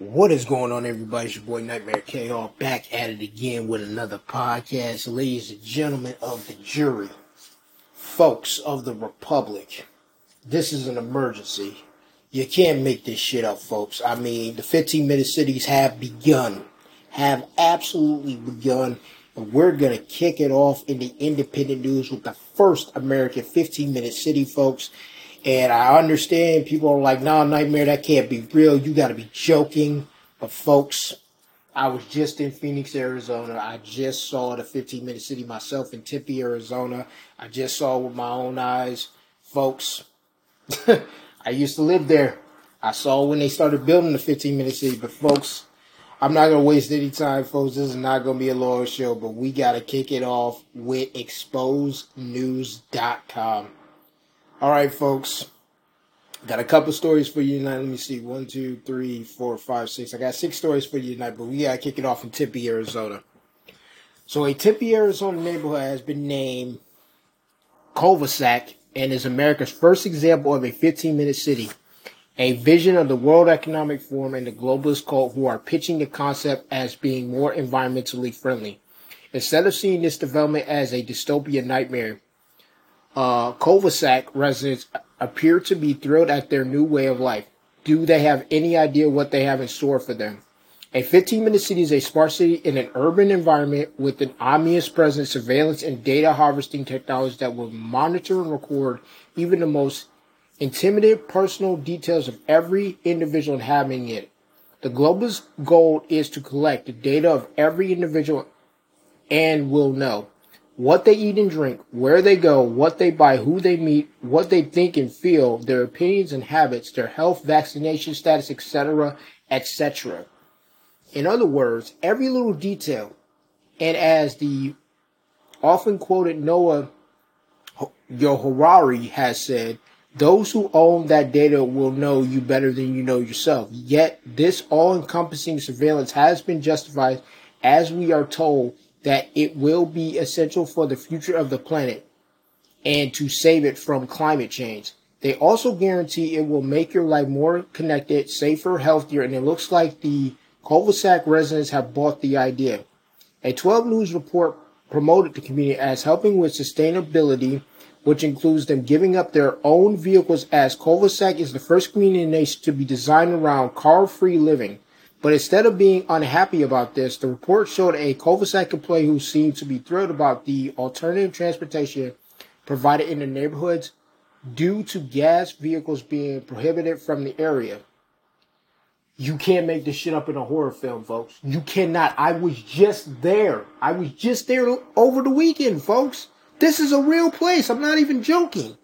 What is going on, everybody? It's your boy Nightmare KR back at it again with another podcast. Ladies and gentlemen of the jury, folks of the Republic, this is an emergency. You can't make this shit up, folks. I mean, the 15 minute cities have begun, have absolutely begun. And we're going to kick it off in the independent news with the first American 15 minute city, folks. And I understand people are like, nah, Nightmare, that can't be real. You got to be joking. But folks, I was just in Phoenix, Arizona. I just saw the 15 minute city myself in Tempe, Arizona. I just saw with my own eyes. Folks, I used to live there. I saw when they started building the 15 minute city. But folks, I'm not going to waste any time, folks. This is not going to be a long show, but we got to kick it off with exposenews.com. All right, folks. Got a couple stories for you tonight. Let me see. One, two, three, four, five, six. I got six stories for you tonight, but we got to kick it off in Tempe, Arizona. So, a Tempe, Arizona neighborhood has been named Cul-de-sac and is America's first example of a 15 minute city. A vision of the World Economic Forum and the globalist cult who are pitching the concept as being more environmentally friendly. Instead of seeing this development as a dystopian nightmare, uh, Cul-de-sac residents appear to be thrilled at their new way of life. Do they have any idea what they have in store for them? A 15 minute city is a smart city in an urban environment with an omnipresent surveillance and data harvesting technology that will monitor and record even the most intimate personal details of every individual inhabiting it. The global's goal is to collect the data of every individual and will know what they eat and drink, where they go, what they buy, who they meet, what they think and feel, their opinions and habits, their health, vaccination status, etc., etc. In other words, every little detail. And as the often quoted Noah Yoharari has said, those who own that data will know you better than you know yourself. Yet this all encompassing surveillance has been justified as we are told that it will be essential for the future of the planet and to save it from climate change. They also guarantee it will make your life more connected, safer, healthier, and it looks like the cul-de-sac residents have bought the idea. A 12 News report promoted the community as helping with sustainability, which includes them giving up their own vehicles as cul-de-sac is the first community in the nation to be designed around car-free living. But instead of being unhappy about this, the report showed a cul-de-sac employee who seemed to be thrilled about the alternative transportation provided in the neighborhoods due to gas vehicles being prohibited from the area. You can't make this shit up in a horror film, folks. You cannot. I was just there. I was just there over the weekend, folks. This is a real place. I'm not even joking.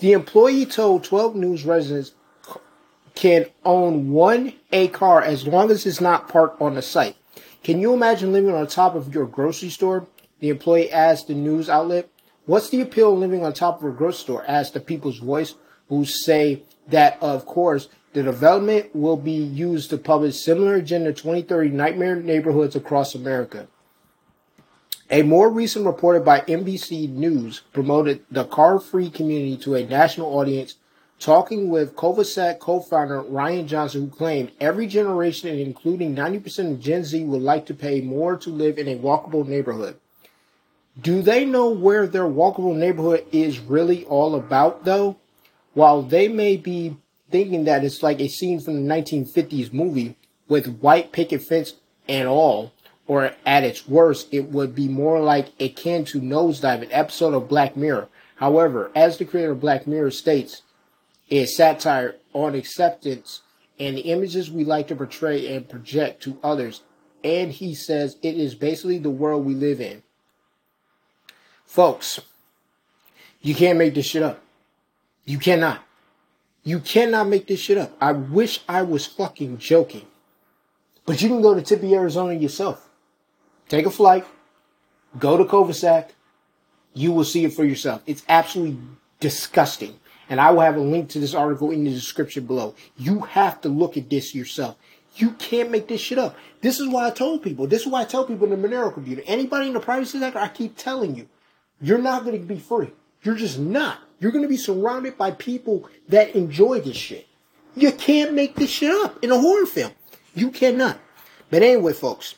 The employee told 12 News residents can own one A car as long as it's not parked on the site. Can you imagine living on top of your grocery store? The employee asked the news outlet. What's the appeal of living on top of a grocery store? asked the People's Voice, who say that, of course, the development will be used to publish similar Agenda 2030 nightmare neighborhoods across America. A more recent report by NBC News promoted the car free community to a national audience talking with Cul-de-sac co-founder Ryan Johnson, who claimed every generation, including 90% of Gen Z, would like to pay more to live in a walkable neighborhood. Do they know where their walkable neighborhood is really all about, though? While they may be thinking that it's like a scene from the 1950s movie with white picket fence and all, or at its worst, it would be more like akin to Nosedive, an episode of Black Mirror. However, as the creator of Black Mirror states, is satire on acceptance and the images we like to portray and project to others. And he says it is basically the world we live in. Folks, you can't make this shit up. You cannot. You cannot make this shit up. I wish I was fucking joking. But you can go to Tempe, Arizona yourself. Take a flight, go to Cul-de-sac. You will see it for yourself. It's absolutely disgusting and I will have a link to this article in the description below. You have to look at this yourself. You can't make this shit up. This is why I told people. This is why I tell people in the Monero computer. Anybody in the privacy sector, I keep telling you, you're not going to be free. You're just not. You're going to be surrounded by people that enjoy this shit. You can't make this shit up in a horror film. You cannot. But anyway, folks,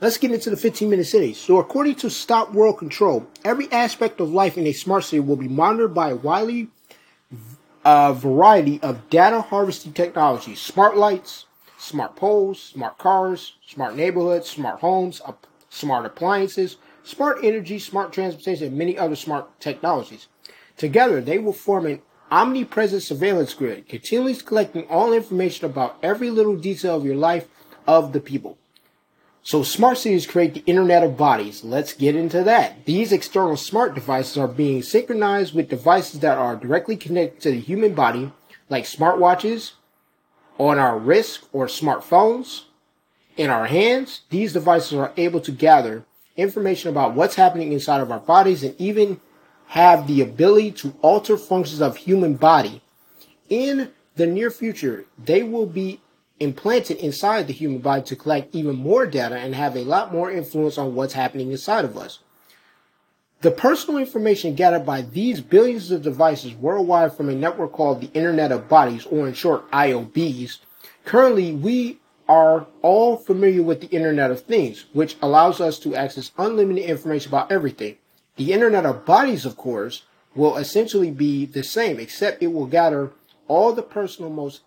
let's get into the 15 minute cities. So, according to Stop World Control, every aspect of life in a smart city will be monitored by a widely uh, variety of data harvesting technologies smart lights, smart poles, smart cars, smart neighborhoods, smart homes, smart appliances, smart energy, smart transportation, and many other smart technologies. Together, they will form an omnipresent surveillance grid, continuously collecting all information about every little detail of your life of the people. So smart cities create the Internet of Bodies. Let's get into that. These external smart devices are being synchronized with devices that are directly connected to the human body, like smartwatches, on our wrists or smartphones, in our hands. These devices are able to gather information about what's happening inside of our bodies and even have the ability to alter functions of human body. In the near future, they will be implanted inside the human body to collect even more data and have a lot more influence on what's happening inside of us. The personal information gathered by these billions of devices worldwide from a network called the Internet of Bodies, or in short, IOBs. Currently, we are all familiar with the Internet of Things, which allows us to access unlimited information about everything. The Internet of Bodies, of course, will essentially be the same, except it will gather all the personal, most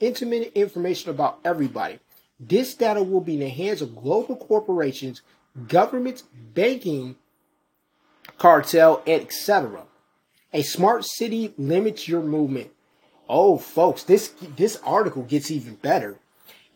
intimate information about everybody. This data will be in the hands of global corporations, governments, banking, cartel, etc. A smart city limits your movement. Oh, folks, this this article gets even better.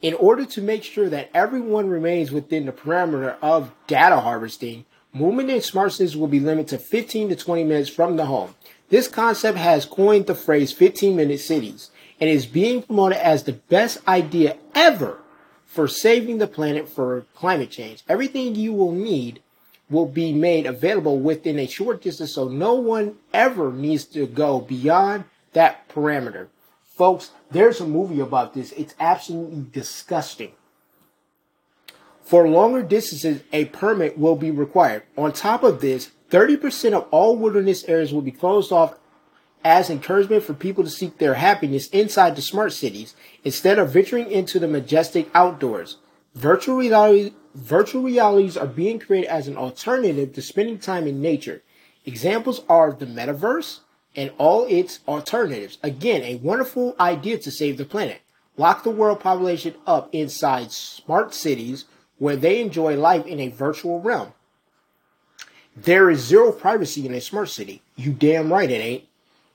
In order to make sure that everyone remains within the parameter of data harvesting, movement in smart cities will be limited to 15 to 20 minutes from the home. This concept has coined the phrase 15 minute cities and is being promoted as the best idea ever for saving the planet for climate change. Everything you will need will be made available within a short distance so no one ever needs to go beyond that parameter. Folks, there's a movie about this. It's absolutely disgusting. For longer distances, a permit will be required. On top of this, 30% of all wilderness areas will be closed off as encouragement for people to seek their happiness inside the smart cities instead of venturing into the majestic outdoors. Virtual reality, virtual realities are being created as an alternative to spending time in nature. Examples are the metaverse and all its alternatives. Again, a wonderful idea to save the planet. Lock the world population up inside smart cities where they enjoy life in a virtual realm. There is zero privacy in a smart city. You damn right it ain't.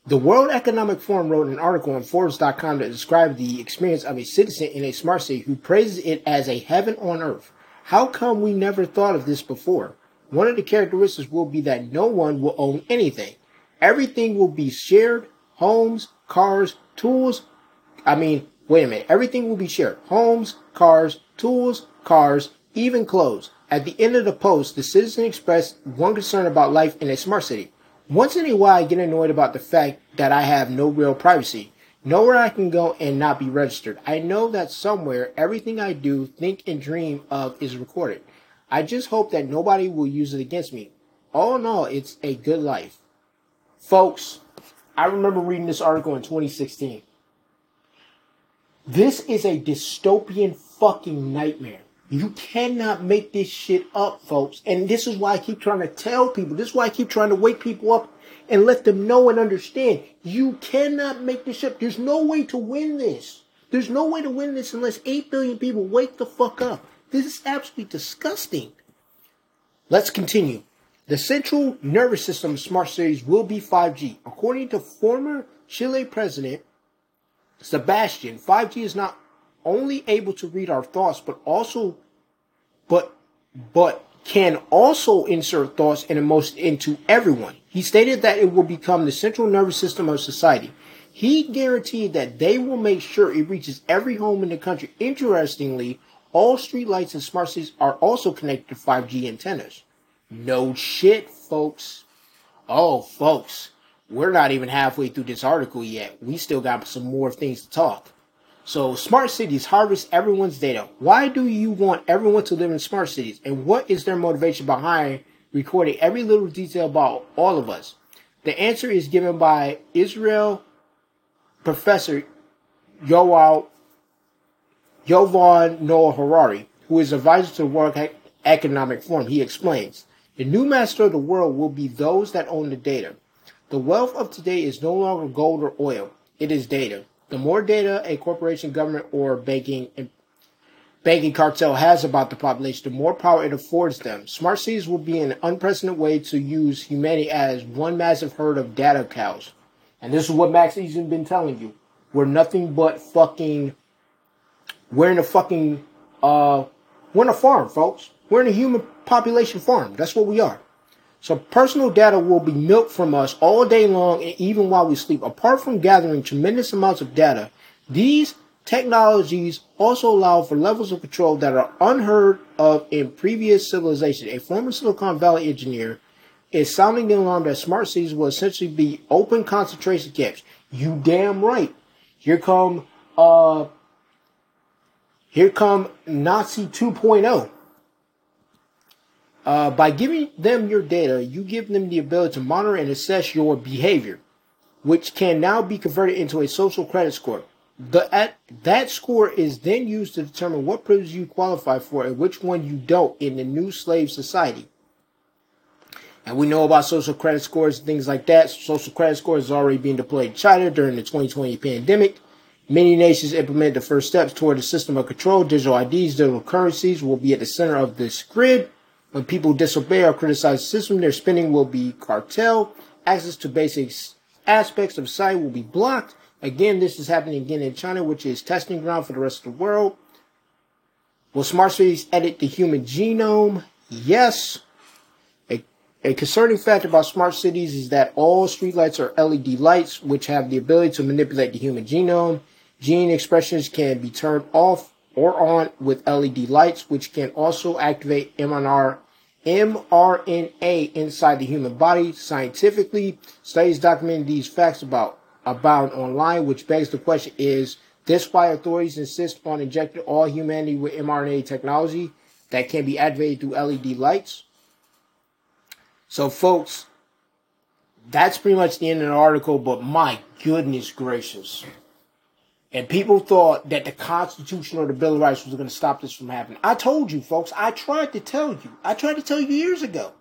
The World Economic Forum wrote an article on Forbes.com that described the experience of a citizen in a smart city who praises it as a heaven on earth. How come we never thought of this before? One of the characteristics will be that no one will own anything. Everything will be shared homes, cars, tools. I mean, wait a minute. Everything will be shared homes, cars, tools, cars, even clothes. At the end of the post, the citizen expressed one concern about life in a smart city. Once in a while, I get annoyed about the fact that I have no real privacy. Nowhere I can go and not be registered. I know that somewhere everything I do, think, and dream of is recorded. I just hope that nobody will use it against me. All in all, it's a good life. Folks, I remember reading this article in 2016. This is a dystopian fucking nightmare. You cannot make this shit up, folks. And this is why I keep trying to tell people. This is why I keep trying to wake people up and let them know and understand. You cannot make this up. There's no way to win this. There's no way to win this unless 8 billion people wake the fuck up. This is absolutely disgusting. Let's continue. The central nervous system smart cities will be 5G. According to former Chile president Sebastian, 5G is not only able to read our thoughts, but also, but, but can also insert thoughts and emotions into everyone. He stated that it will become the central nervous system of society. He guaranteed that they will make sure it reaches every home in the country. Interestingly, all streetlights and smart cities are also connected to 5G antennas. No shit, folks. Oh, folks, we're not even halfway through this article yet. We still got some more things to talk. So smart cities harvest everyone's data. Why do you want everyone to live in smart cities? And what is their motivation behind recording every little detail about all of us? The answer is given by Israel professor Yoav Yuval Noah Harari, who is advisor to the World Economic Forum, he explains, the new master of the world will be those that own the data. The wealth of today is no longer gold or oil. It is data. The more data a corporation, government, or banking banking cartel has about the population, the more power it affords them. Smart cities will be an unprecedented way to use humanity as one massive herd of data cows. And this is what Max has been telling you. We're nothing but fucking. We're in a fucking. Uh, we're in a farm, folks. We're in a human population farm. That's what we are. So personal data will be milked from us all day long and even while we sleep. Apart from gathering tremendous amounts of data, these technologies also allow for levels of control that are unheard of in previous civilization. A former Silicon Valley engineer is sounding the alarm that smart cities will essentially be open concentration camps. You damn right. Here come uh here come Nazi 2.0. Uh, by giving them your data, you give them the ability to monitor and assess your behavior, which can now be converted into a social credit score. The, at, that score is then used to determine what privileges you qualify for and which one you don't in the new slave society. And we know about social credit scores and things like that. Social credit scores is already being deployed in China during the 2020 pandemic. Many nations implemented the first steps toward a system of control. Digital IDs, digital currencies will be at the center of this grid. When people disobey or criticize the system, their spending will be cartel. Access to basic aspects of society will be blocked. Again, this is happening again in China, which is testing ground for the rest of the world. Will smart cities edit the human genome? Yes. A, a concerning fact about smart cities is that all streetlights are LED lights, which have the ability to manipulate the human genome. Gene expressions can be turned off or on with LED lights, which can also activate MNR, mRNA inside the human body. Scientifically, studies documenting these facts about abound online, which begs the question is this why authorities insist on injecting all humanity with mRNA technology that can be activated through LED lights? So, folks, that's pretty much the end of the article, but my goodness gracious. And people thought that the Constitution or the Bill of Rights was going to stop this from happening. I told you, folks, I tried to tell you, I tried to tell you years ago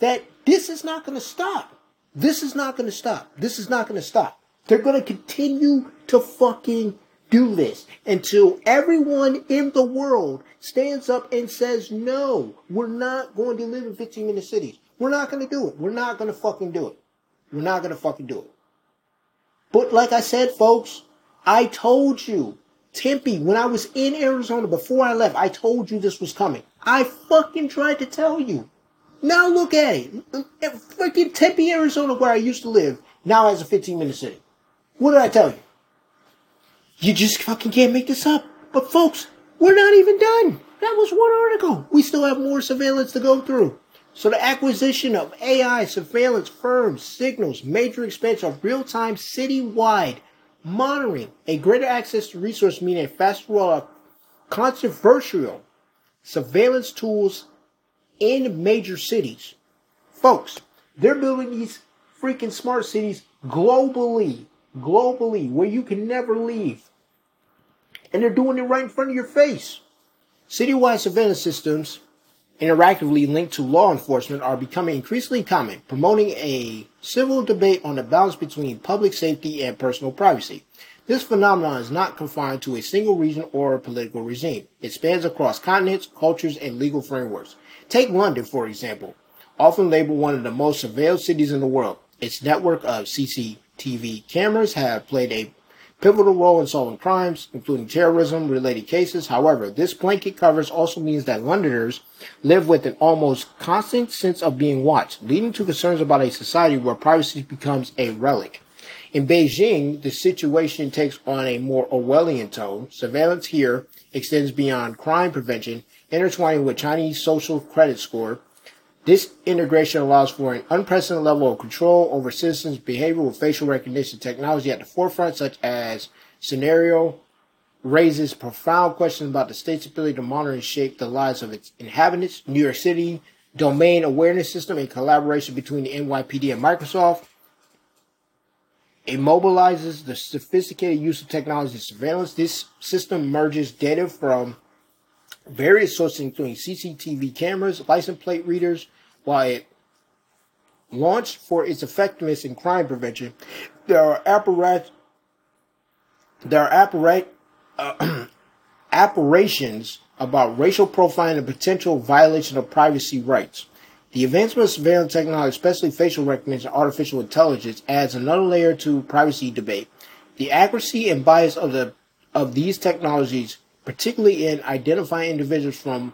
that this is not going to stop. This is not going to stop. This is not going to stop. They're going to continue to fucking do this until everyone in the world stands up and says, no, we're not going to live in 15 minute cities. We're not going to do it. We're not going to fucking do it. We're not going to fucking do it. But like I said, folks, I told you. Tempe, when I was in Arizona before I left, I told you this was coming. I fucking tried to tell you. Now look at it. Fucking Tempe, Arizona, where I used to live, now has a 15 minute city. What did I tell you? You just fucking can't make this up. But folks, we're not even done. That was one article. We still have more surveillance to go through. So the acquisition of AI surveillance firms signals major expansion of real-time city-wide monitoring, a greater access to resources meaning a faster rollout of controversial surveillance tools in major cities. Folks, they're building these freaking smart cities globally, globally, where you can never leave. And they're doing it right in front of your face. Citywide surveillance systems interactively linked to law enforcement are becoming increasingly common, promoting a civil debate on the balance between public safety and personal privacy. This phenomenon is not confined to a single region or political regime. It spans across continents, cultures, and legal frameworks. Take London, for example, often labeled one of the most surveilled cities in the world. Its network of CCTV cameras have played a pivotal role in solving crimes, including terrorism related cases. However, this blanket coverage also means that Londoners live with an almost constant sense of being watched, leading to concerns about a society where privacy becomes a relic. In Beijing, the situation takes on a more Orwellian tone. Surveillance here extends beyond crime prevention, intertwining with Chinese social credit score, this integration allows for an unprecedented level of control over citizens' behavior with facial recognition technology at the forefront, such as scenario raises profound questions about the state's ability to monitor and shape the lives of its inhabitants. New York City domain awareness system in collaboration between the NYPD and Microsoft It mobilizes the sophisticated use of technology surveillance. This system merges data from various sources, including CCTV cameras, license plate readers, while it launched for its effectiveness in crime prevention. There are apparat, there are apparat, uh, about racial profiling and potential violation of privacy rights. The advancement of surveillance technology, especially facial recognition and artificial intelligence, adds another layer to privacy debate. The accuracy and bias of the of these technologies, particularly in identifying individuals from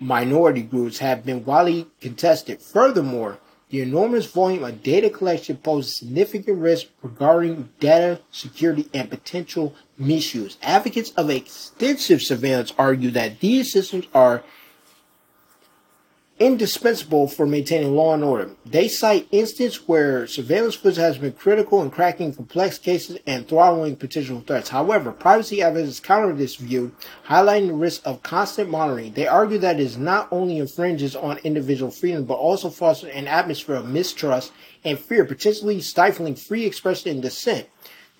minority groups, have been widely contested. Furthermore, the enormous volume of data collection poses significant risk regarding data security and potential misuse. Advocates of extensive surveillance argue that these systems are indispensable for maintaining law and order. They cite instances where surveillance footage has been critical in cracking complex cases and throttling potential threats. However, privacy advocates counter this view, highlighting the risk of constant monitoring. They argue that it not only infringes on individual freedom, but also fosters an atmosphere of mistrust and fear, potentially stifling free expression and dissent.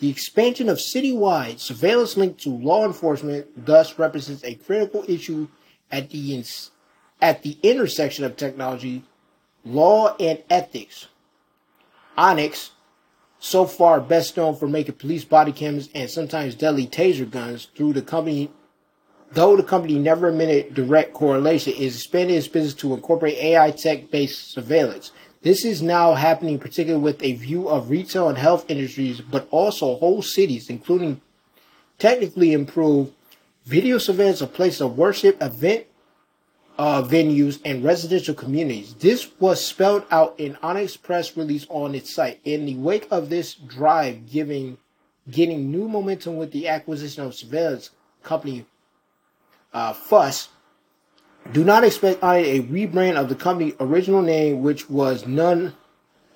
The expansion of citywide surveillance linked to law enforcement thus represents a critical issue at the ins- at the intersection of technology, law, and ethics. Onyx, so far best known for making police body cams and sometimes deadly taser guns through the company though the company never admitted direct correlation, is expanding its business to incorporate AI tech based surveillance. This is now happening particularly with a view of retail and health industries, but also whole cities, including technically improved video surveillance of places of worship, event uh, venues, and residential communities. This was spelled out in Onyx press release on its site. In the wake of this drive, giving getting new momentum with the acquisition of surveillance company uh, Fuss, do not expect a rebrand of the company original name, which was none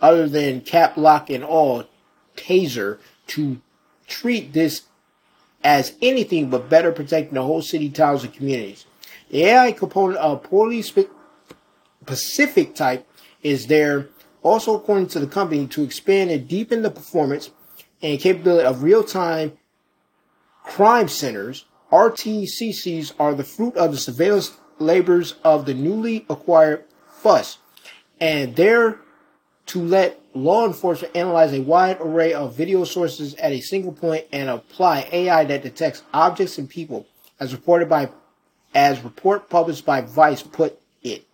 other than Cap Lock and All Taser, to treat this as anything but better protecting the whole city, towns, and communities. AI component of poorly specific type is there also according to the company to expand and deepen the performance and capability of real-time crime centers. RTCCs are the fruit of the surveillance labors of the newly acquired FUS, and they're to let law enforcement analyze a wide array of video sources at a single point and apply AI that detects objects and people, as reported by as report published by Vice put it.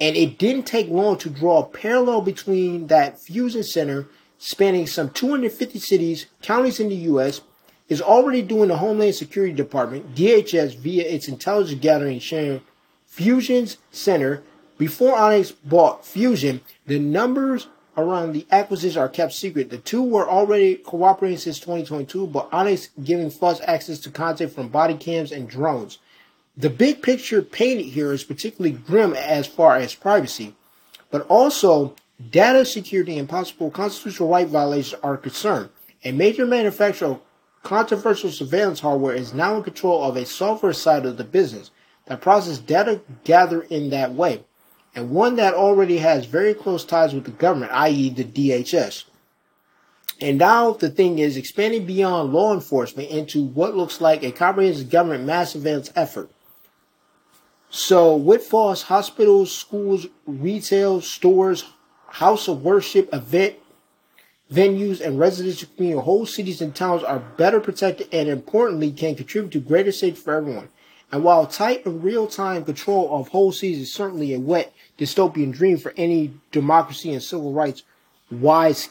And it didn't take long to draw a parallel between that fusion center spanning some 250 cities, counties in the U.S., is already doing the Homeland Security Department, DHS, via its intelligence gathering sharing Fusion's center. Before Onyx bought Fusion, the numbers around the acquisition are kept secret. The two were already cooperating since 2022, but Onyx giving FUS access to content from body cams and drones. The big picture painted here is particularly grim as far as privacy, but also data security and possible constitutional right violations are concerned. A major manufacturer of controversial surveillance hardware is now in control of a software side of the business that processes data gathered in that way, and one that already has very close ties with the government, i.e., the DHS. And now the thing is expanding beyond law enforcement into what looks like a comprehensive government mass surveillance effort. So with FOSS, hospitals, schools, retail, stores, house of worship, event venues, and residential community, whole cities and towns are better protected and importantly can contribute to greater safety for everyone. And while tight and real-time control of whole cities is certainly a wet dystopian dream for any democracy and civil rights wise,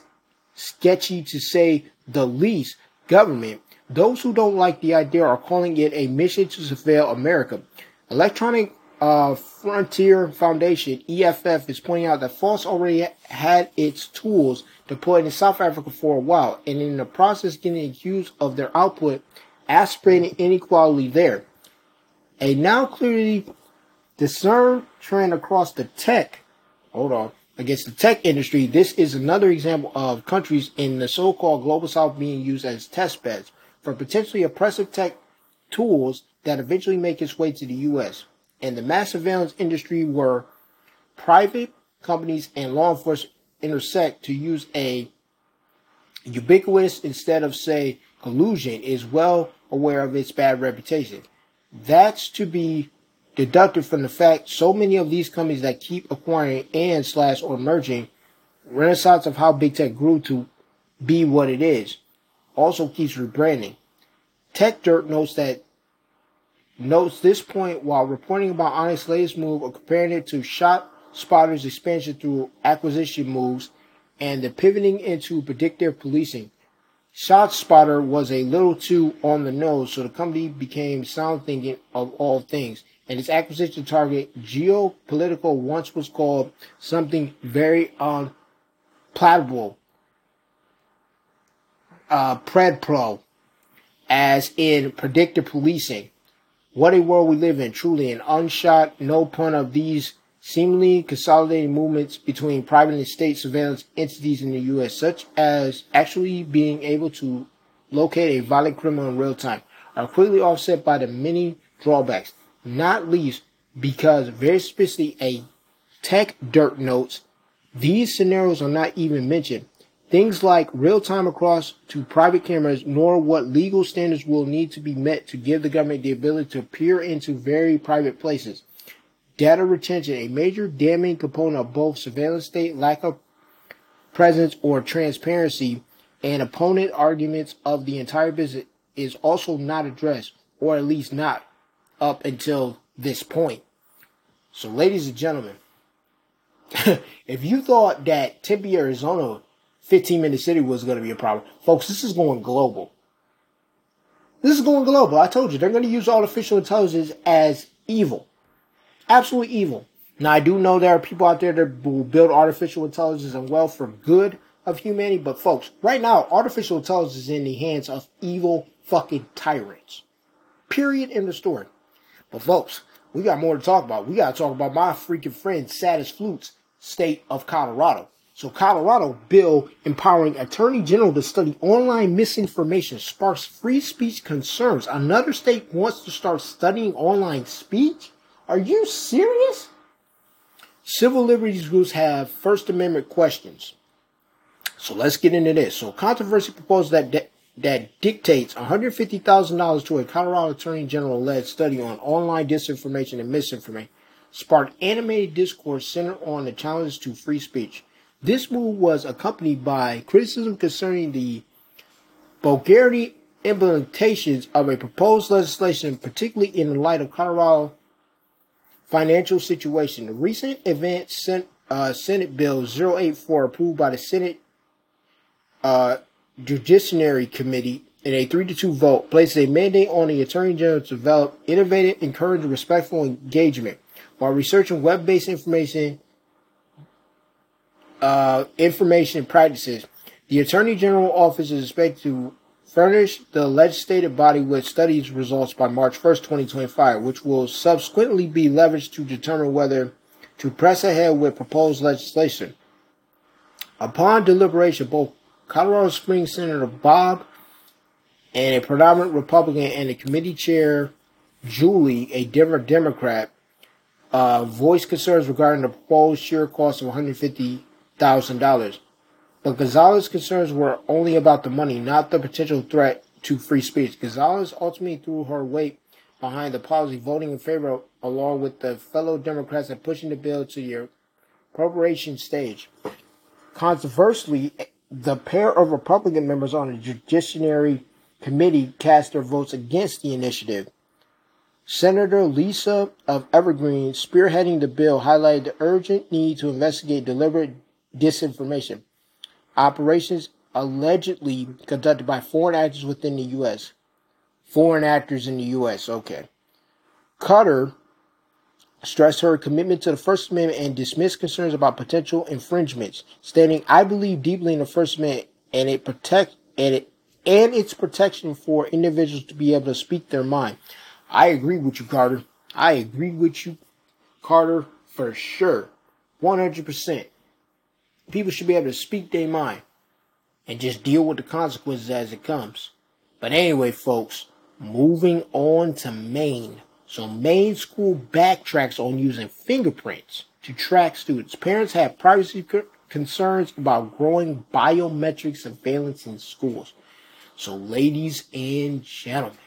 sketchy to say the least, government, those who don't like the idea are calling it a mission to surveil America. Electronic uh, Frontier Foundation, EFF, is pointing out that FOSS already had its tools deployed in South Africa for a while, and in the process getting accused of their output aspirating inequality there. A now clearly discerned trend across the tech, hold on, against the tech industry, this is another example of countries in the so-called global south being used as test beds for potentially oppressive tech tools that eventually make its way to the U.S. And the mass surveillance industry where private companies and law enforcement intersect to use a ubiquitous instead of, say, collusion, is well aware of its bad reputation. That's to be deducted from the fact so many of these companies that keep acquiring and slash or merging renaissance of how big tech grew to be what it is also keeps rebranding. Techdirt notes that notes this point while reporting about Honest latest move or comparing it to Shot Spotter's expansion through acquisition moves and the pivoting into predictive policing. Shot Spotter was a little too on the nose, so the company became sound thinking of all things. And its acquisition target, Geolitica, once was called something very unpalatable. Uh, PredPol, as in predictive policing. What a world we live in, truly an unshot, no pun of these seemingly consolidating movements between private and state surveillance entities in the U.S., such as actually being able to locate a violent criminal in real time, are quickly offset by the many drawbacks, not least because very specifically a tech dirt notes these scenarios are not even mentioned. Things like real time across to private cameras, nor what legal standards will need to be met to give the government the ability to peer into very private places. Data retention, a major damning component of both surveillance state lack of presence or transparency, and opponent arguments of the entire business is also not addressed, or at least not up until this point. So, ladies and gentlemen, if you thought that Tempe, Arizona 15 minute city was going to be a problem. Folks, this is going global. This is going global. I told you, they're going to use artificial intelligence as evil. Absolutely evil. Now, I do know there are people out there that will build artificial intelligence and well for good of humanity, but folks, right now, artificial intelligence is in the hands of evil fucking tyrants. Period in the story. But folks, we got more to talk about. We got to talk about my freaking friend, Saddest Flutes, state of Colorado. So Colorado bill empowering attorney general to study online misinformation sparks free speech concerns. Another state wants to start studying online speech? Are you serious? Civil liberties groups have First Amendment questions. So let's get into this. So controversy proposed that that dictates $150,000 to a Colorado Attorney General led study on online disinformation and misinformation sparked animated discourse centered on the challenges to free speech. This move was accompanied by criticism concerning the Bulgarian implementations of a proposed legislation, particularly in the light of Colorado financial situation. The recent event sent, uh, Senate Bill 084 approved by the Senate uh, Judiciary Committee in a 3 to 2 vote places a mandate on the Attorney General to develop innovative, encourage respectful engagement while researching web based information uh, information practices. The Attorney General Office is expected to furnish the legislative body with studies results by March 1st, 2025, which will subsequently be leveraged to determine whether to press ahead with proposed legislation. Upon deliberation, both Colorado Springs Senator Bob and a predominant Republican and the committee chair Julie, a Denver Democrat, uh, voiced concerns regarding the proposed sheer cost of 150 thousand dollars. But Gonzalez's concerns were only about the money, not the potential threat to free speech. Gonzalez ultimately threw her weight behind the policy, voting in favor along with the fellow Democrats and pushing the bill to the appropriation stage. Controversially, the pair of Republican members on the Judiciary Committee cast their votes against the initiative. Senator Lisa of Evergreen, spearheading the bill, highlighted the urgent need to investigate deliberate disinformation. Operations allegedly conducted by foreign actors within the U.S. Foreign actors in the U.S., okay. Cutter stressed her commitment to the First Amendment and dismissed concerns about potential infringements, stating, I believe deeply in the First Amendment and it protect and it and its protection for individuals to be able to speak their mind. I agree with you, Carter. I agree with you, Carter, for sure. 100% people should be able to speak their mind and just deal with the consequences as it comes. But anyway, folks, moving on to Maine. So Maine school backtracks on using fingerprints to track students. Parents have privacy concerns about growing biometric surveillance in schools. So, ladies and gentlemen,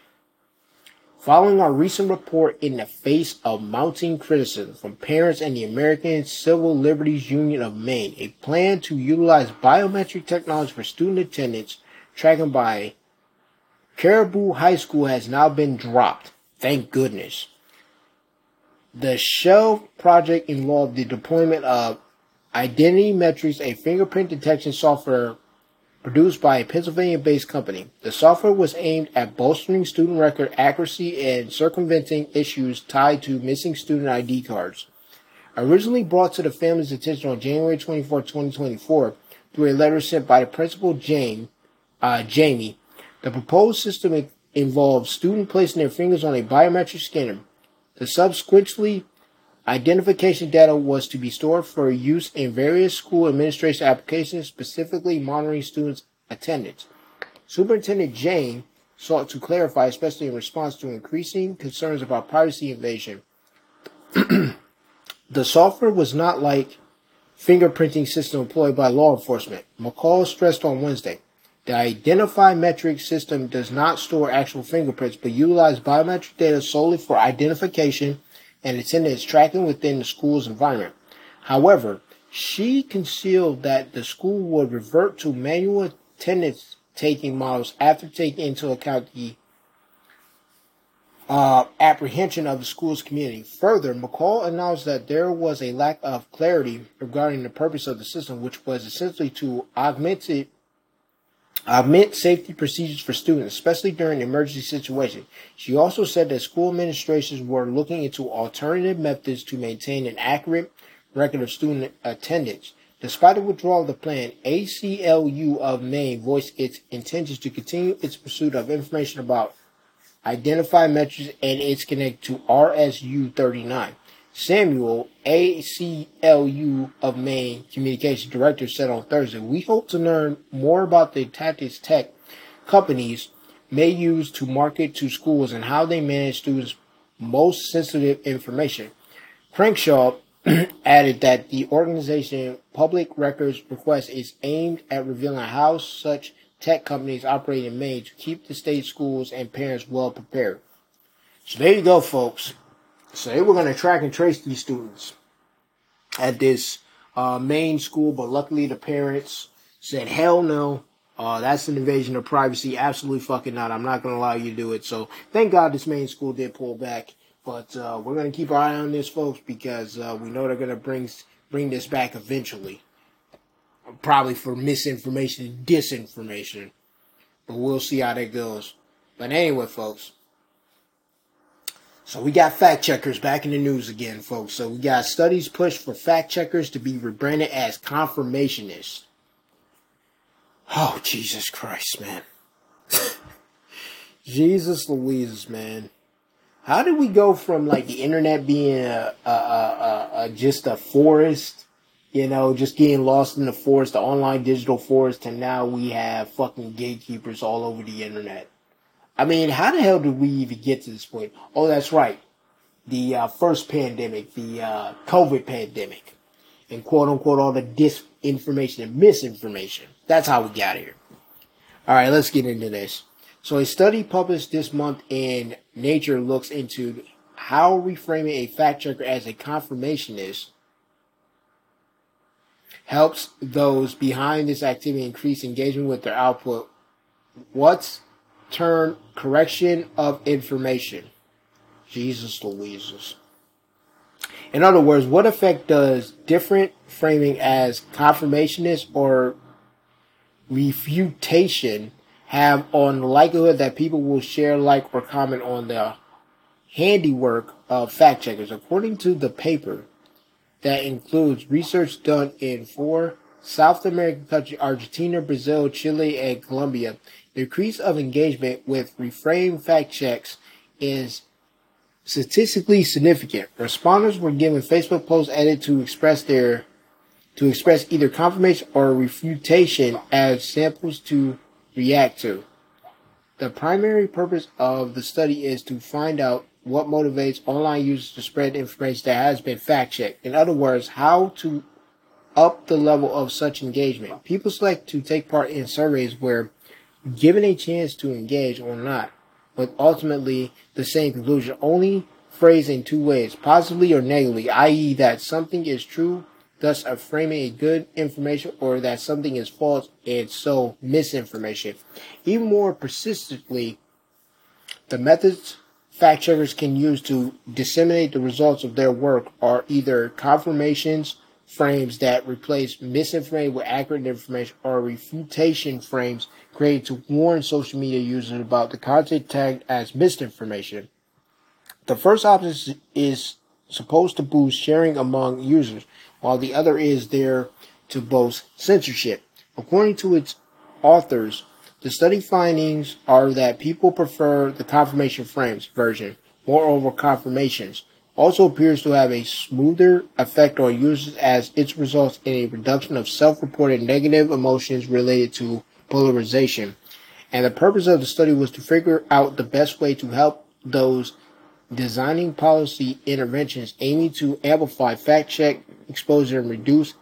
following our recent report in the face of mounting criticism from parents and the American Civil Liberties Union of Maine, a plan to utilize biometric technology for student attendance tracking by Caribou High School has now been dropped. Thank goodness. The Shell project involved the deployment of Identity Metrics, a fingerprint detection software produced by a Pennsylvania based company. The software was aimed at bolstering student record accuracy and circumventing issues tied to missing student ID cards. Originally brought to the family's attention on January 24, 2024, through a letter sent by the principal Jane, uh, Jamie, the proposed system involves students placing their fingers on a biometric scanner. The subsequently identification data was to be stored for use in various school administration applications, specifically monitoring students' attendance. Superintendent Jane sought to clarify, especially in response to increasing concerns about privacy invasion. the software was not like fingerprinting system employed by law enforcement. McCall stressed on Wednesday. The Identify metric system does not store actual fingerprints, but utilizes biometric data solely for identification and attendance tracking within the school's environment. However, she concealed that the school would revert to manual attendance taking models after taking into account the uh, apprehension of the school's community. Further, McCall announced that there was a lack of clarity regarding the purpose of the system, which was essentially to augment it augment safety procedures for students, especially during emergency situations. She also said that school administrations were looking into alternative methods to maintain an accurate record of student attendance. Despite the withdrawal of the plan, ACLU of Maine voiced its intentions to continue its pursuit of information about identified metrics and its connect to RSU 39. Samuel, ACLU of Maine Communication Director, said on Thursday, We hope to learn more about the tactics tech companies may use to market to schools and how they manage students' most sensitive information. Crankshaw added that the organization public records request is aimed at revealing how such tech companies operate in Maine to keep the state schools and parents well prepared. So there you go, folks. So they were going to track and trace these students at this uh, Maine school, but luckily the parents said, hell no. Uh, that's an invasion of privacy. Absolutely fucking not. I'm not going to allow you to do it. So thank God this main school did pull back. But uh, we're going to keep our eye on this, folks, because uh, we know they're going to bring bring this back eventually. Probably for misinformation and disinformation. But we'll see how that goes. But anyway, folks. So we got fact checkers back in the news again, folks. So we got studies pushed for fact checkers to be rebranded as confirmationists. Oh, Jesus Christ, man. Jesus Louises, man. How did we go from like the internet being a, a, a, a, just a forest, you know, just getting lost in the forest, the online digital forest, to now we have fucking gatekeepers all over the internet? I mean, how the hell did we even get to this point? Oh, that's right. The uh, first pandemic, the uh, COVID pandemic, and quote unquote all the disinformation and misinformation. That's how we got here. All right, let's get into this. So, a study published this month in Nature looks into how reframing a fact checker as a confirmationist helps those behind this activity increase engagement with their output. What's term correction of information. Jesus Louises. In other words, what effect does different framing as confirmationist or refutation have on the likelihood that people will share, like, or comment on the handiwork of fact checkers? According to the paper, that includes research done in four South American countries, Argentina, Brazil, Chile, and Colombia, the increase of engagement with reframe fact checks is statistically significant. Respondents were given Facebook posts edited to express their to express either confirmation or refutation as samples to react to. The primary purpose of the study is to find out what motivates online users to spread information that has been fact checked. In other words, how to up the level of such engagement. People select to take part in surveys where given a chance to engage or not, with ultimately the same conclusion, only phrased in two ways, positively or negatively, i.e. that something is true, thus affirming a good information, or that something is false and so misinformation. Even more persistently, the methods fact checkers can use to disseminate the results of their work are either confirmations frames that replace misinformation with accurate information or refutation frames created to warn social media users about the content tagged as misinformation. The first option is supposed to boost sharing among users, while the other is there to boast censorship. According to its authors, the study findings are that people prefer the confirmation frames version. Moreover, confirmations also appears to have a smoother effect on users as it results in a reduction of self-reported negative emotions related to polarization. And the purpose of the study was to figure out the best way to help those designing policy interventions aiming to amplify fact check exposure and reduce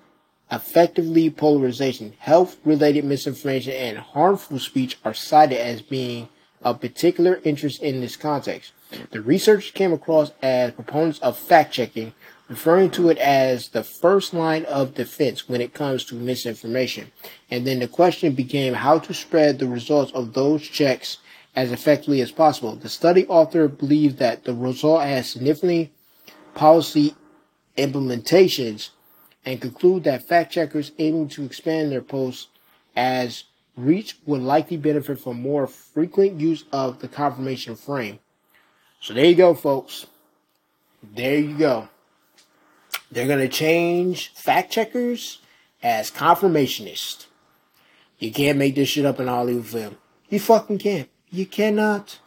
effectively polarization. Health related misinformation and harmful speech are cited as being of particular interest in this context. The research came across as proponents of fact checking, referring to it as the first line of defense when it comes to misinformation. And then the question became how to spread the results of those checks as effectively as possible. The study author believed that the result has significantly policy implementations and conclude that fact checkers aiming to expand their posts as reach would likely benefit from more frequent use of the confirmation frame. So there you go, folks. There you go. They're going to change fact checkers as confirmationists. You can't make this shit up in Hollywood You fucking can't. You cannot.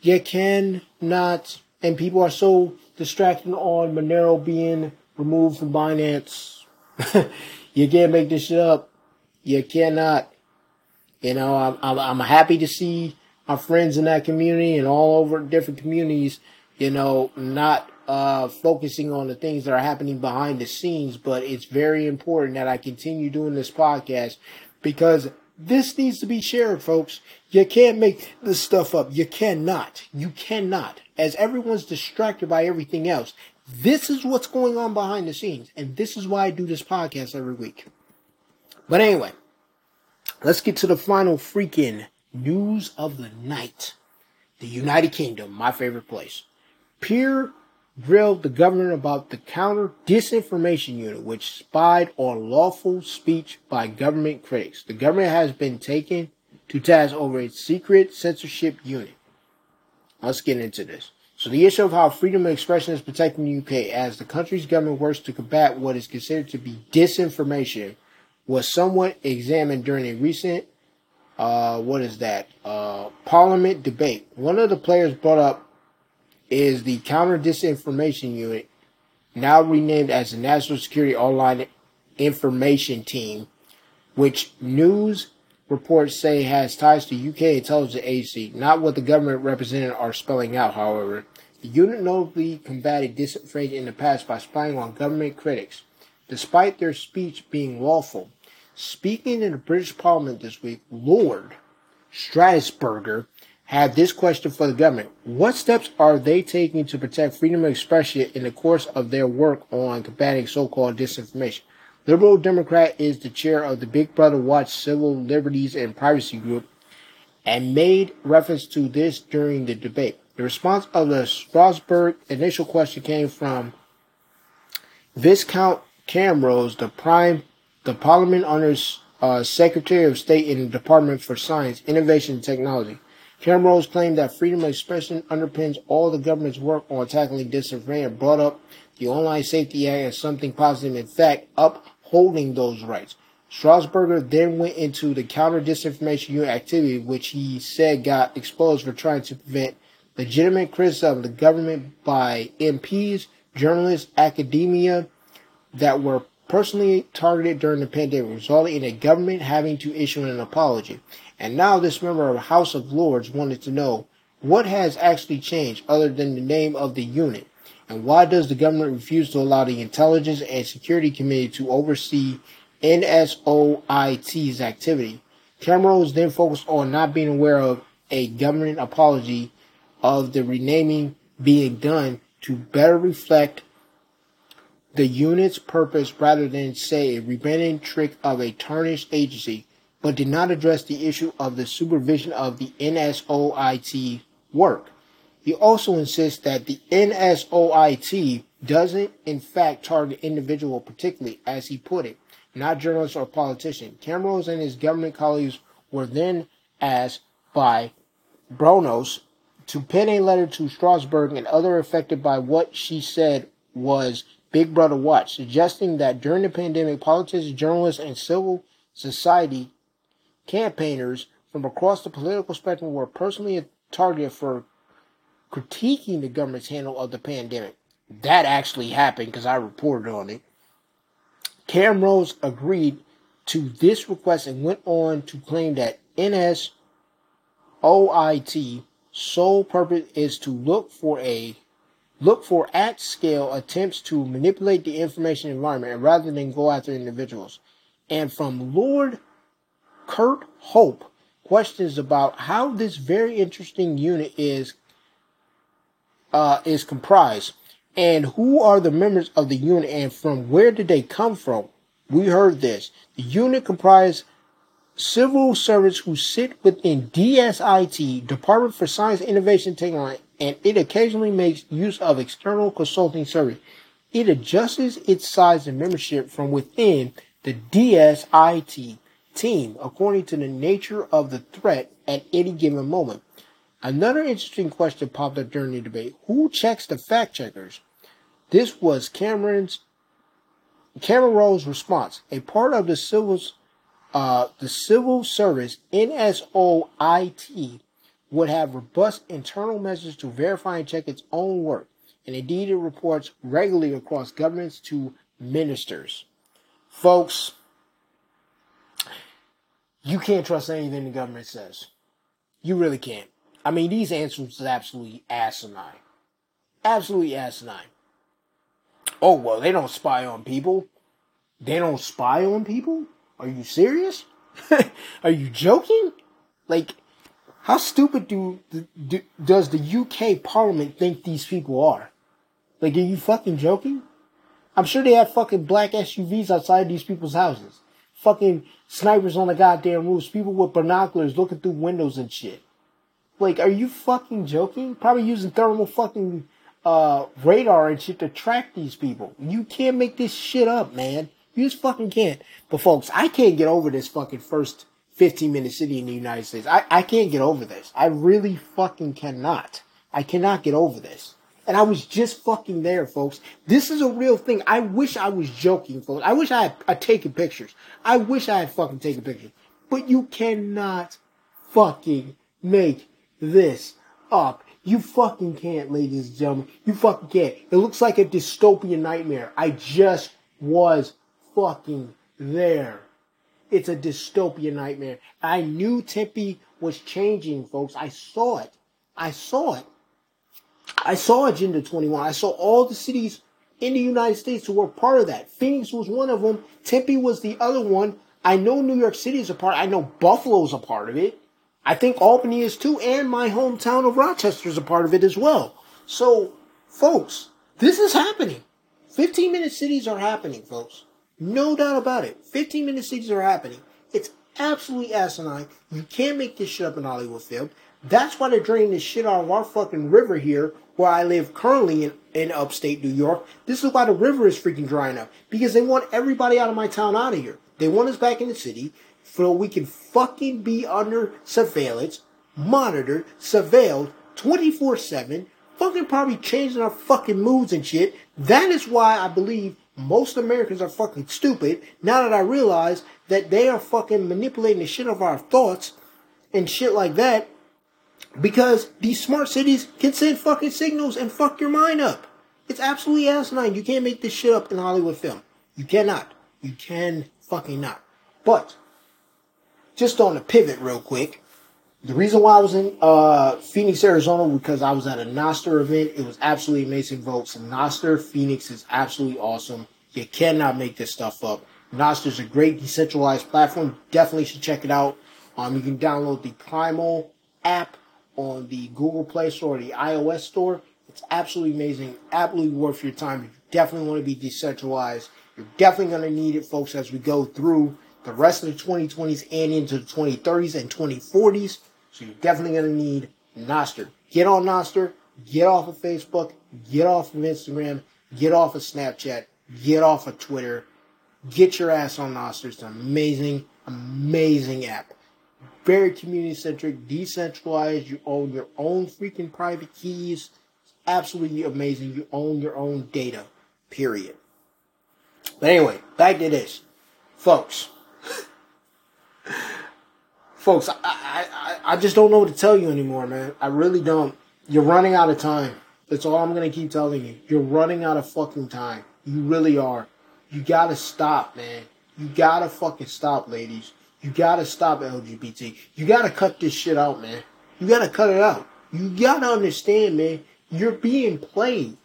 You cannot. And people are so distracted on Monero being removed from Binance. you can't make this shit up. You cannot. You know, I'm, I'm happy to see our friends in that community and all over different communities, you know, not uh, focusing on the things that are happening behind the scenes, but it's very important that I continue doing this podcast because this needs to be shared, folks. You can't make this stuff up. You cannot. You cannot. As everyone's distracted by everything else, this is what's going on behind the scenes. And this is why I do this podcast every week. But anyway, let's get to the final freaking news of the night. The United Kingdom, my favorite place. Peer grilled the governor about the counter disinformation unit, which spied on lawful speech by government critics. The government has been taken to task over its secret censorship unit. Let's get into this. So the issue of how freedom of expression is protected in the UK as the country's government works to combat what is considered to be disinformation was somewhat examined during a recent uh, what is that? Uh, parliament debate. One of the players brought up is the Counter Disinformation Unit, now renamed as the National Security Online Information Team, which news reports say has ties to UK intelligence agency, not what the government representatives are spelling out, however. The unit notably combated disinformation in the past by spying on government critics, despite their speech being lawful. Speaking in the British Parliament this week, Lord Strasburger had this question for the government. What steps are they taking to protect freedom of expression in the course of their work on combating so-called disinformation? Liberal Democrat is the chair of the Big Brother Watch Civil Liberties and Privacy Group and made reference to this during the debate. The response of the Strasbourg initial question came from Viscount Camrose, the prime, the Parliament Honours uh, Secretary of State in the Department for Science, Innovation and Technology. Camrose claimed that freedom of expression underpins all the government's work on tackling disinformation brought up the Online Safety Act as something positive. In fact, upholding those rights. Strasburger then went into the counter disinformation unit activity, which he said got exposed for trying to prevent legitimate criticism of the government by MPs, journalists, academia that were personally targeted during the pandemic, resulting in a government having to issue an apology. And now this member of the House of Lords wanted to know what has actually changed other than the name of the unit. And why does the government refuse to allow the Intelligence and Security Committee to oversee NSOIT's activity? Cameron was then focused on not being aware of a government apology of the renaming being done to better reflect the unit's purpose rather than say a rebranding trick of a tarnished agency, but did not address the issue of the supervision of the NSOIT work. He also insists that the NSOIT doesn't in fact target individual particularly, as he put it, not journalists or politicians. Camrose and his government colleagues were then asked by Baroness to pen a letter to Strasbourg and other affected by what she said was Big Brother Watch, suggesting that during the pandemic, politicians, journalists, and civil society campaigners from across the political spectrum were personally targeted for critiquing the government's handle of the pandemic. That actually happened because I reported on it. Camrose agreed to this request and went on to claim that NSOIT sole purpose is to look for a look for at scale attempts to manipulate the information environment rather than go after individuals. And from Lord Kurt Hope, questions about how this very interesting unit is uh, is comprised and who are the members of the unit and from where did they come from. We heard this. The unit comprised civil servants who sit within DSIT, Department for Science, Innovation, Technology, and it occasionally makes use of external consulting service. It adjusts its size and membership from within the DSIT team according to the nature of the threat at any given moment. Another interesting question popped up during the debate. Who checks the fact checkers? This was Cameron's Cameron Rowe's response. A part of the civil's uh, the civil service NSOIT would have robust internal measures to verify and check its own work, and indeed it reports regularly across governments to ministers. Folks, you can't trust anything the government says. You really can't. I mean, these answers are absolutely asinine. Absolutely asinine. Oh, well, they don't spy on people. They don't spy on people? Are you serious? are you joking? Like, how stupid do, do, does the UK Parliament think these people are? Like, are you fucking joking? I'm sure they have fucking black SUVs outside these people's houses. Fucking snipers on the goddamn roofs. People with binoculars looking through windows and shit. Like, are you fucking joking? Probably using thermal fucking uh, radar and shit to track these people. You can't make this shit up, man. You just fucking can't. But folks, I can't get over this fucking first 15 minute city in the United States. I, I can't get over this. I really fucking cannot. I cannot get over this. And I was just fucking there, folks. This is a real thing. I wish I was joking, folks. I wish I had, had taken pictures. I wish I had fucking taken pictures. But you cannot fucking make this up. You fucking can't, ladies and gentlemen. You fucking can't. It looks like a dystopian nightmare. I just was fucking there. It's a dystopian nightmare. I knew Tempe was changing, folks. I saw it. I saw it. I saw Agenda 21. I saw all the cities in the United States who were part of that. Phoenix was one of them. Tempe was the other one. I know New York City is a part. I know Buffalo's a part of it. I think Albany is too, and my hometown of Rochester is a part of it as well. So, folks, this is happening. 15 minute cities are happening, folks. No doubt about it. 15 minute cities are happening. Absolutely asinine. You can't make this shit up in Hollywood film. That's why they're draining the shit out of our fucking river here, where I live currently in, in upstate New York. This is why the river is freaking drying up. Because they want everybody out of my town out of here. They want us back in the city so we can fucking be under surveillance, monitored, surveilled 24 7, fucking probably changing our fucking moods and shit. That is why I believe most Americans are fucking stupid now that I realize that they are fucking manipulating the shit of our thoughts and shit like that because these smart cities can send fucking signals and fuck your mind up. It's absolutely asinine. You can't make this shit up in Hollywood film. You cannot. You can fucking not. But just on a pivot real quick, The reason why I was in uh, Phoenix, Arizona, because I was at a Nostr event. It was absolutely amazing, folks. Nostr Phoenix is absolutely awesome. You cannot make this stuff up. Nostr is a great decentralized platform. Definitely should check it out. Um, you can download the Primal app on the Google Play Store or the iOS Store. It's absolutely amazing, absolutely worth your time. You definitely want to be decentralized. You're definitely going to need it, folks, as we go through the rest of the 2020s and into the 2030s and 2040s. So you're definitely going to need Nostr. Get on Nostr. Get off of Facebook. Get off of Instagram. Get off of Snapchat. Get off of Twitter. Get your ass on Nostr. It's an amazing, amazing app. Very community centric, decentralized. You own your own freaking private keys. It's absolutely amazing. You own your own data. Period. But anyway, back to this. Folks. folks, I, I, I just don't know what to tell you anymore, man. I really don't. You're running out of time. That's all I'm gonna keep telling you. You're running out of fucking time. You really are. You gotta stop, man. You gotta fucking stop, ladies. You gotta stop LGBT. You gotta cut this shit out, man. You gotta cut it out. You gotta understand, man. You're being played.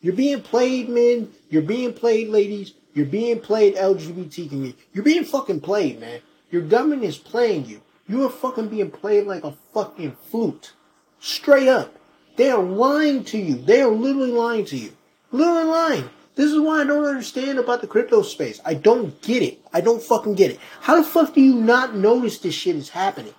You're being played, men. You're being played, ladies. You're being played, LGBT community. You're being fucking played, man. Your government is playing you. You are fucking being played like a fucking flute. Straight up. They are lying to you. They are literally lying to you. Literally lying. This is why I don't understand about the crypto space. I don't get it. I don't fucking get it. How the fuck do you not notice this shit is happening?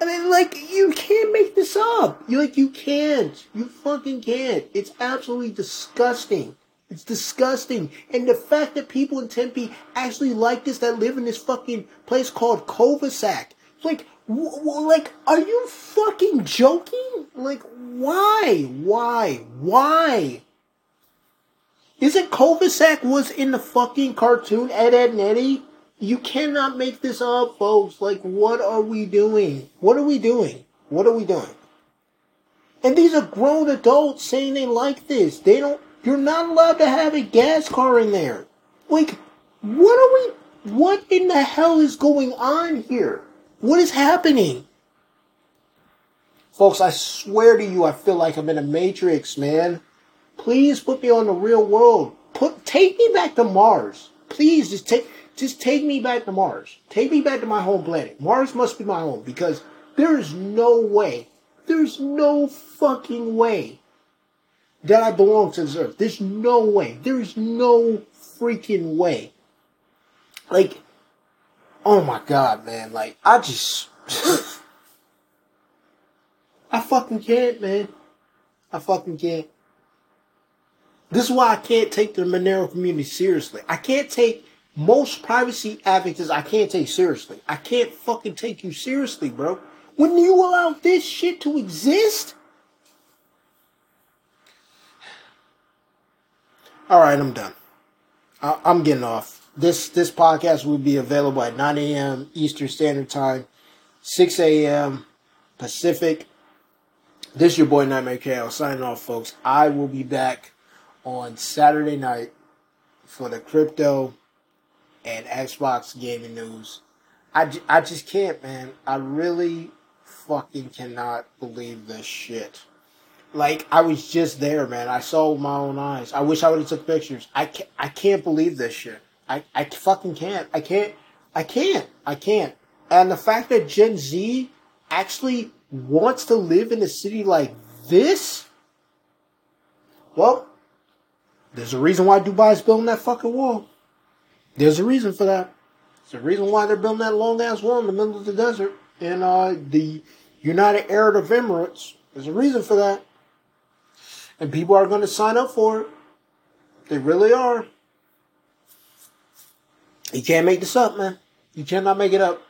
I mean, like, you can't make this up. You're like, you can't. You fucking can't. It's absolutely disgusting. It's disgusting. And the fact that people in Tempe actually like this, that live in this fucking place called Culdesac. Like, w- w- like, are you fucking joking? Like, why? Why? Why? Isn't Culdesac was in the fucking cartoon Ed, Edd n Eddy? You cannot make this up, folks. Like, what are we doing? What are we doing? What are we doing? And these are grown adults saying they like this. They don't, you're not allowed to have a gas car in there. Like, what are we, what in the hell is going on here? What is happening? Folks, I swear to you, I feel like I'm in a matrix, man. Please put me on the real world. Put, take me back to Mars. Please, just take, just take me back to Mars. Take me back to my home planet. Mars must be my home because there is no way, there's no fucking way that I belong to this earth. There's no way. There is no freaking way. Like, oh my god, man. Like, I just, I fucking can't, man. I fucking can't. This is why I can't take the Monero community seriously. I can't take most privacy advocates I can't take seriously. I can't fucking take you seriously, bro. When you allow this shit to exist? All right, I'm done. I- I'm getting off. This this podcast will be available at 9 a.m. Eastern Standard Time, 6 a.m. Pacific. This is your boy Nightmare Chaos signing off, folks. I will be back on Saturday night for the crypto and Xbox gaming news. I, j- I just can't, man. I really fucking cannot believe this shit. Like I was just there, man. I saw with my own eyes. I wish I would have took pictures. I can't, I can't believe this shit. I, I fucking can't. I can't. I can't. I can't. And the fact that Gen Z actually wants to live in a city like this, well, there's a reason why Dubai's building that fucking wall. There's a reason for that. There's a reason why they're building that long ass wall in the middle of the desert in uh, the United Arab Emirates. There's a reason for that. And people are going to sign up for it. They really are. You can't make this up, man. You cannot make it up.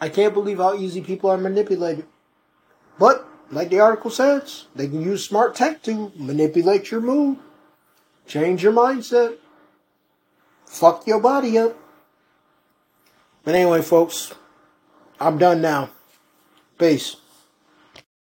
I can't believe how easy people are manipulated. But, like the article says, they can use smart tech to manipulate your mood, change your mindset, fuck your body up. But anyway, folks, I'm done now. Peace.